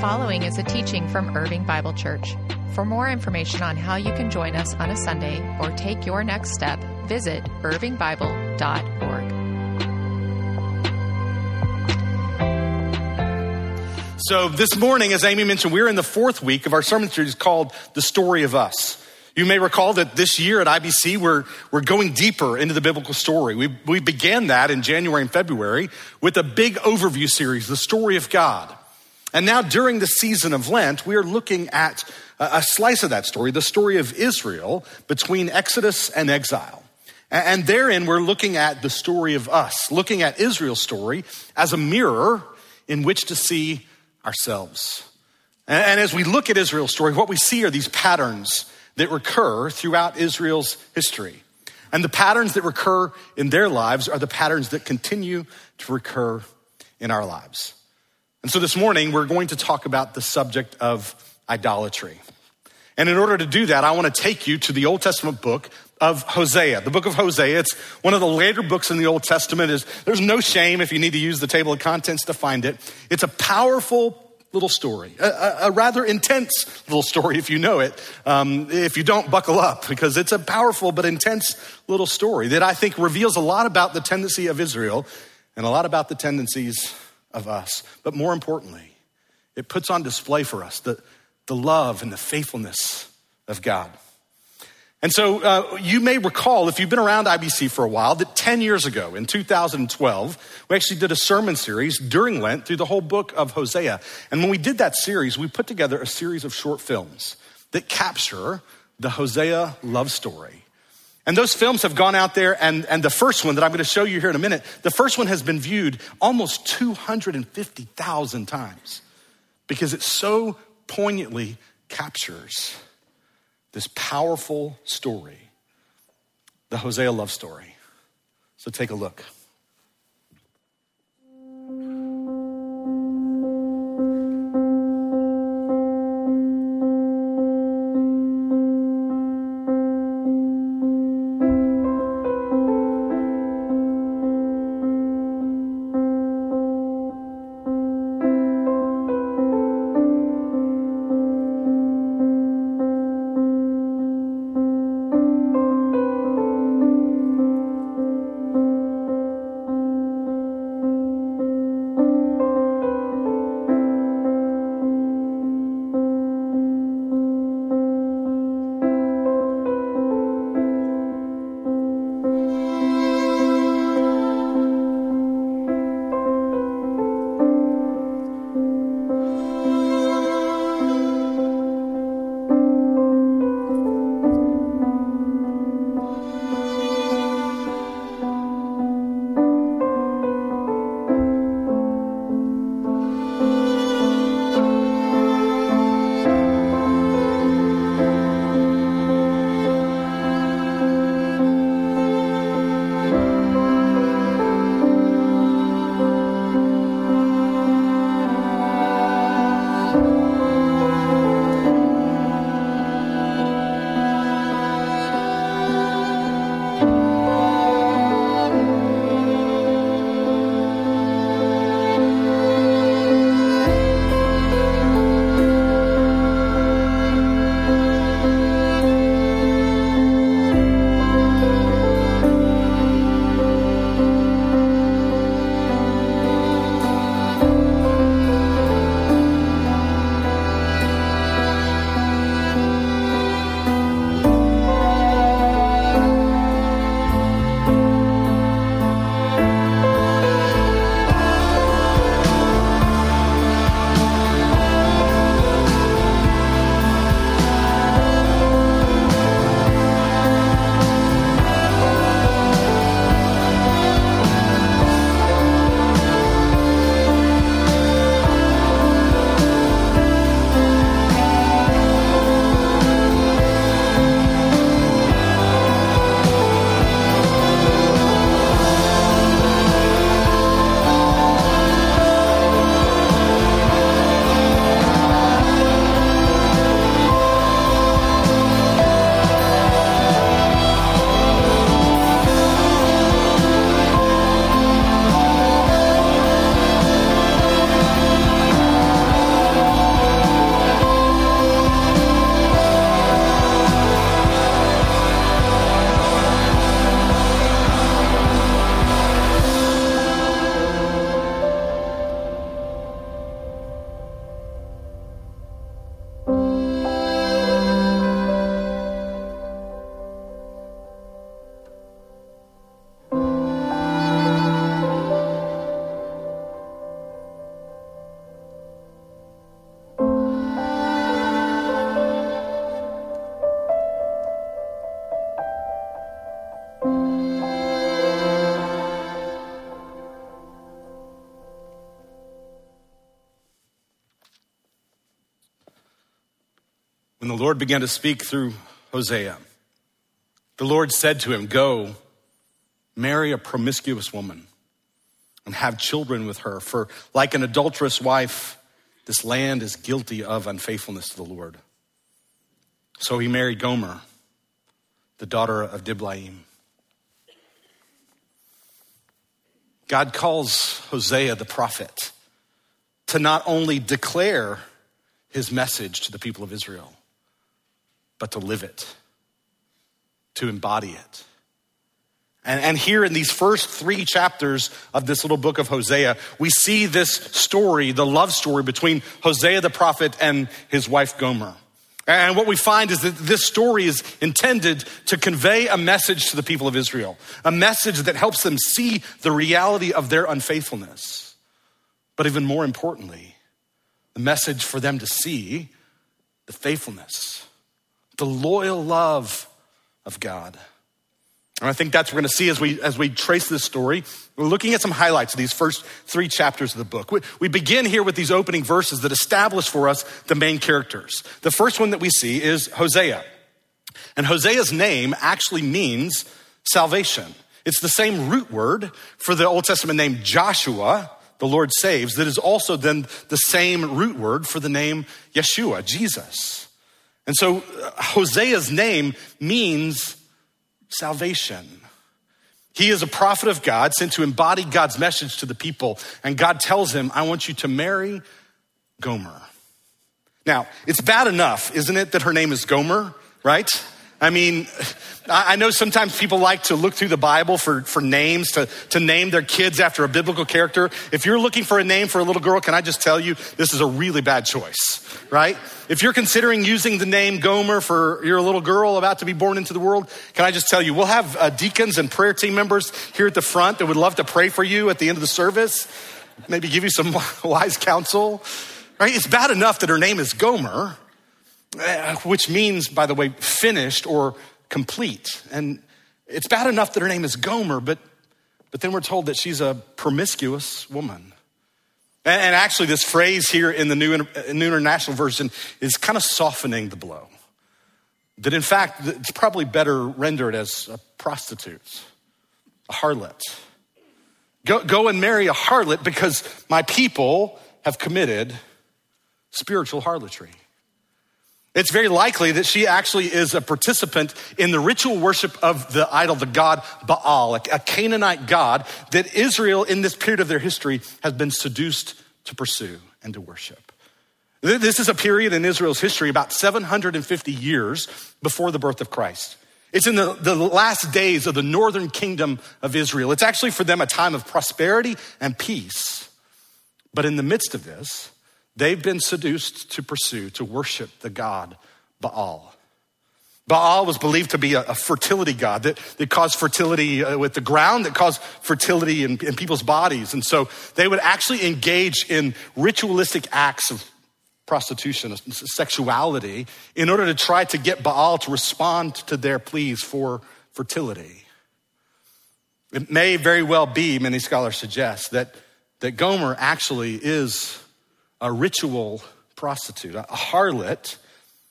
following is a teaching from Irving Bible Church. For more information on how you can join us on a Sunday or take your next step, visit irvingbible.org. So, this morning, as Amy mentioned, we're in the fourth week of our sermon series called The Story of Us. You may recall that this year at IBC, we're, we're going deeper into the biblical story. We, we began that in January and February with a big overview series, The Story of God. And now, during the season of Lent, we are looking at a slice of that story, the story of Israel between Exodus and exile. And therein, we're looking at the story of us, looking at Israel's story as a mirror in which to see ourselves. And as we look at Israel's story, what we see are these patterns that recur throughout Israel's history. And the patterns that recur in their lives are the patterns that continue to recur in our lives. And so this morning, we're going to talk about the subject of idolatry. And in order to do that, I want to take you to the Old Testament book of Hosea. The book of Hosea, it's one of the later books in the Old Testament. Is There's no shame if you need to use the table of contents to find it. It's a powerful little story, a, a, a rather intense little story if you know it. Um, if you don't, buckle up because it's a powerful but intense little story that I think reveals a lot about the tendency of Israel and a lot about the tendencies of us. But more importantly, it puts on display for us the, the love and the faithfulness of God. And so uh, you may recall, if you've been around IBC for a while, that 10 years ago, in 2012, we actually did a sermon series during Lent through the whole book of Hosea. And when we did that series, we put together a series of short films that capture the Hosea love story. And those films have gone out there, and, and the first one that I'm going to show you here in a minute, the first one has been viewed almost 250,000 times because it so poignantly captures this powerful story, the Hosea love story. So take a look. And the Lord began to speak through Hosea. The Lord said to him, Go, marry a promiscuous woman and have children with her, for like an adulterous wife, this land is guilty of unfaithfulness to the Lord. So he married Gomer, the daughter of Diblaim. God calls Hosea the prophet to not only declare his message to the people of Israel, but to live it, to embody it. And, and, here in these first three chapters of this little book of Hosea, we see this story, the love story between Hosea the prophet and his wife Gomer. And what we find is that this story is intended to convey a message to the people of Israel, a message that helps them see the reality of their unfaithfulness. But even more importantly, the message for them to see the faithfulness, the loyal love of God. And I think that's what we're going to see as we, as we trace this story. We're looking at some highlights of these first three chapters of the book. We, we begin here with these opening verses that establish for us the main characters. The first one that we see is Hosea. And Hosea's name actually means salvation. It's the same root word for the Old Testament name Joshua, the Lord saves, that is also then the same root word for the name Yeshua, Jesus. And so uh, Hosea's name means salvation. He is a prophet of God sent to embody God's message to the people. And God tells him, I want you to marry Gomer. Now, it's bad enough, isn't it, that her name is Gomer, right? I mean, I know sometimes people like to look through the Bible for, for names, to, to name their kids after a biblical character. If you're looking for a name for a little girl, can I just tell you, this is a really bad choice, right? If you're considering using the name Gomer for your little girl about to be born into the world, can I just tell you, we'll have uh, deacons and prayer team members here at the front that would love to pray for you at the end of the service, maybe give you some wise counsel, right? It's bad enough that her name is Gomer, Eh, which means, by the way, finished or complete. And it's bad enough that her name is Gomer, but, but then we're told that she's a promiscuous woman. And, and actually, this phrase here in the New, New International Version is kind of softening the blow. That in fact, it's probably better rendered as a prostitute, a harlot. Go, go and marry a harlot because my people have committed spiritual harlotry. It's very likely that she actually is a participant in the ritual worship of the idol, the god Baal, a Canaanite god that Israel in this period of their history has been seduced to pursue and to worship. This is a period in Israel's history about 750 years before the birth of Christ. It's in the, the last days of the northern kingdom of Israel. It's actually for them a time of prosperity and peace. But in the midst of this, They've been seduced to pursue, to worship the god Baal. Baal was believed to be a, fertility god that, that caused fertility uh, with the ground, that caused fertility in, in people's bodies. And so they would actually engage in ritualistic acts of prostitution, sexuality, in order to try to get Baal to respond to their pleas for fertility. It may very well be, many scholars suggest, that, that Gomer actually is a ritual prostitute, a harlot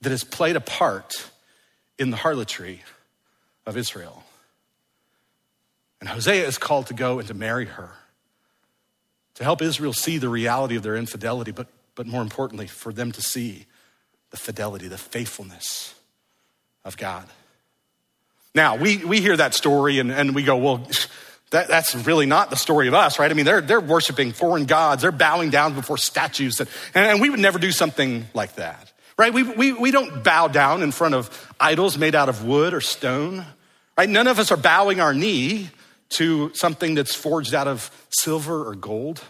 that has played a part in the harlotry of Israel. And Hosea is called to go and to marry her, to help Israel see the reality of their infidelity, but, but more importantly, for them to see the fidelity, the faithfulness of God. Now, we, we hear that story and, and we go, well, that, that's really not the story of us, right? I mean, they're, they're worshiping foreign gods. They're bowing down before statues. And, and we would never do something like that, right? We, we, we don't bow down in front of idols made out of wood or stone, right? None of us are bowing our knee to something that's forged out of silver or gold.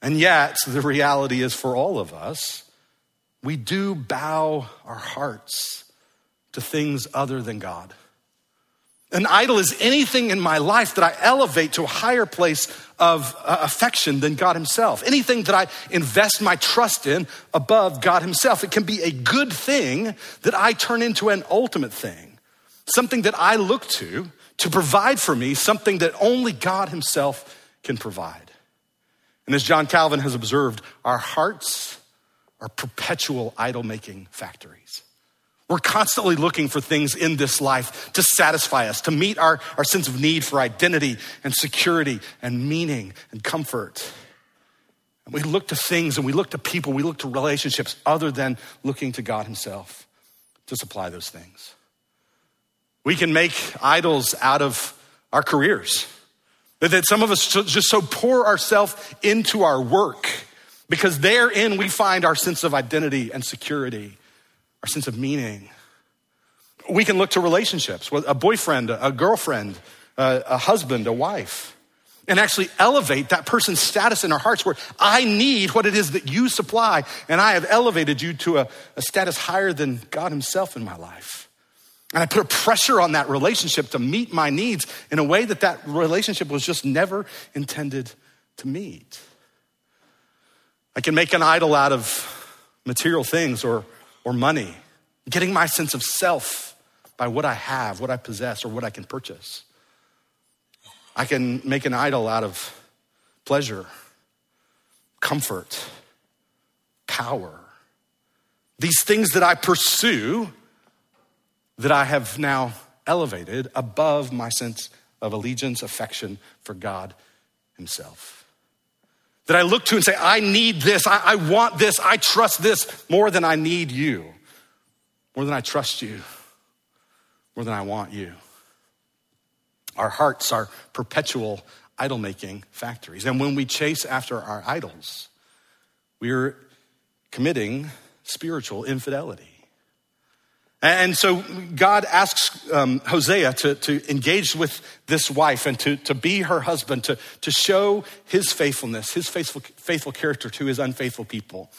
And yet, the reality is for all of us, we do bow our hearts to things other than God. An idol is anything in my life that I elevate to a higher place of uh, affection than God Himself. Anything that I invest my trust in above God Himself. It can be a good thing that I turn into an ultimate thing, something that I look to to provide for me something that only God Himself can provide. And as John Calvin has observed, our hearts are perpetual idol making factories. We're constantly looking for things in this life to satisfy us, to meet our, our sense of need for identity and security and meaning and comfort. And we look to things and we look to people, we look to relationships other than looking to God Himself to supply those things. We can make idols out of our careers. That some of us just so pour ourselves into our work because therein we find our sense of identity and security, our sense of meaning. We can look to relationships, a boyfriend, a girlfriend, a husband, a wife, and actually elevate that person's status in our hearts where I need what it is that you supply, and I have elevated you to a, a status higher than God Himself in my life. And I put a pressure on that relationship to meet my needs in a way that that relationship was just never intended to meet. I can make an idol out of material things or, or money, getting my sense of self by what I have, what I possess, or what I can purchase. I can make an idol out of pleasure, comfort, power. These things that I pursue that I have now elevated above my sense of allegiance, affection for God Himself. That I look to and say, I need this, I, I, want this, I trust this more than I need you, more than I trust you, more than I want you. Our hearts are perpetual idol making factories. And when we chase after our idols, we are committing spiritual infidelity. And so God asks um, Hosea to, to engage with this wife and to, to be her husband, to, to show his faithfulness, his faithful, faithful character to his unfaithful people.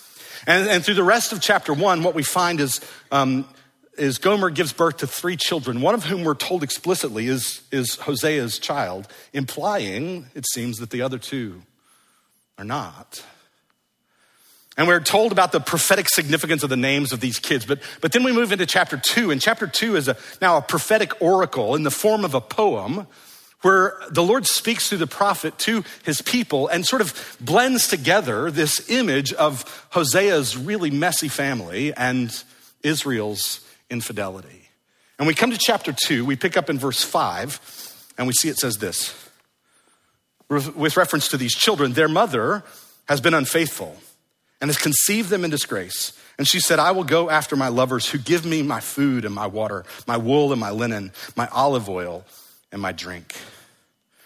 And, and through the rest of chapter one, what we find is, um, is Gomer gives birth to three children, one of whom we're told explicitly is, is Hosea's child, implying, it seems, that the other two are not. And we're told about the prophetic significance of the names of these kids. But, but then we move into chapter two, and chapter two is a, now a prophetic oracle in the form of a poem where the Lord speaks through the prophet to his people and sort of blends together this image of Hosea's really messy family and Israel's infidelity. And we come to chapter two, we pick up in verse five, and we see it says this with reference to these children, their mother has been unfaithful and has conceived them in disgrace. And she said, I will go after my lovers who give me my food and my water, my wool and my linen, my olive oil and my drink.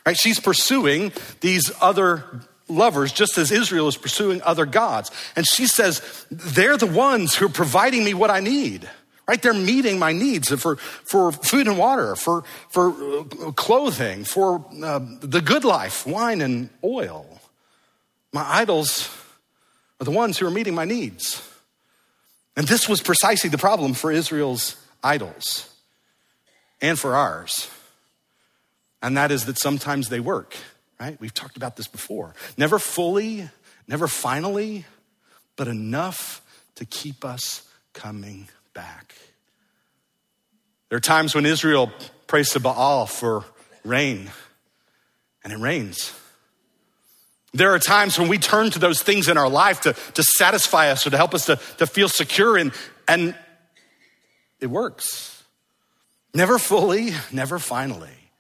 Right? She's pursuing these other lovers just as Israel is pursuing other gods. And she says, they're the ones who are providing me what I need. Right? They're meeting my needs for, for food and water, for, for uh, clothing, for uh, the good life, wine and oil. My idols are the ones who are meeting my needs. And this was precisely the problem for Israel's idols and for ours. And that is that sometimes they work, right? We've talked about this before. Never fully, never finally, but enough to keep us coming back. There are times when Israel prays to Baal for rain, and it rains. There are times when we turn to those things in our life to, to satisfy us or to help us to, to feel secure, and, and it works. Never fully, never finally,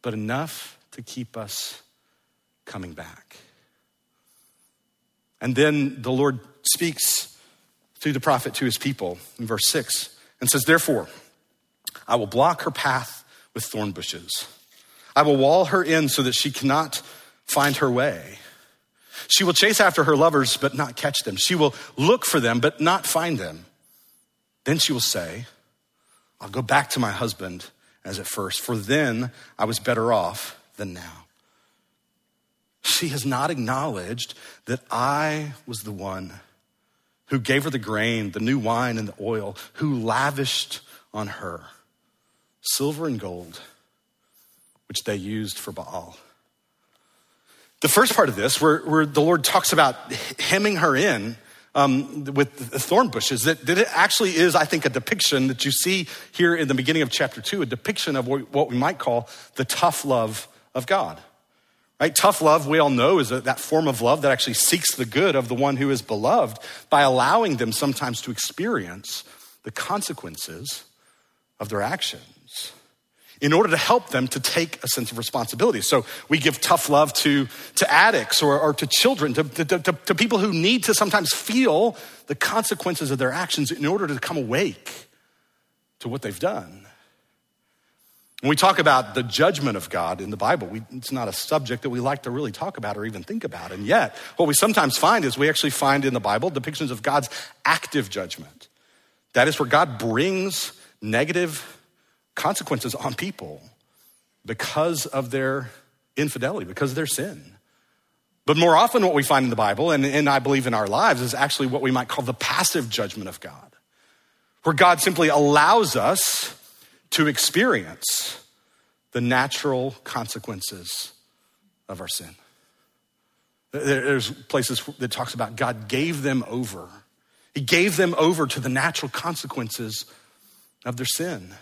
but enough to keep us coming back. And then the Lord speaks through the prophet to his people in verse 6 and says, Therefore, I will block her path with thorn bushes. I will wall her in so that she cannot find her way. She will chase after her lovers, but not catch them. She will look for them, but not find them. Then she will say, I'll go back to my husband as at first, for then I was better off than now. She has not acknowledged that I was the one who gave her the grain, the new wine, and the oil, who lavished on her silver and gold, which they used for Baal. The first part of this, where, where the Lord talks about hemming her in um, with thorn bushes, that, that it actually is, I think, a depiction that you see here in the beginning of chapter two, a depiction of what we might call the tough love of God. Right? Tough love, we all know, is that form of love that actually seeks the good of the one who is beloved by allowing them sometimes to experience the consequences of their actions in order to help them to take a sense of responsibility. So we give tough love to, to addicts or, or to children, to, to, to, to people who need to sometimes feel the consequences of their actions in order to come awake to what they've done. When we talk about the judgment of God in the Bible, we, it's not a subject that we like to really talk about or even think about. And yet, what we sometimes find is we actually find in the Bible depictions of God's active judgment. That is where God brings negative consequences on people because of their infidelity, because of their sin. But more often, what we find in the Bible, and, and I believe in our lives, is actually what we might call the passive judgment of God, where God simply allows us to experience the natural consequences of our sin. There's places that talks about God gave them over. He gave them over to the natural consequences of their sin.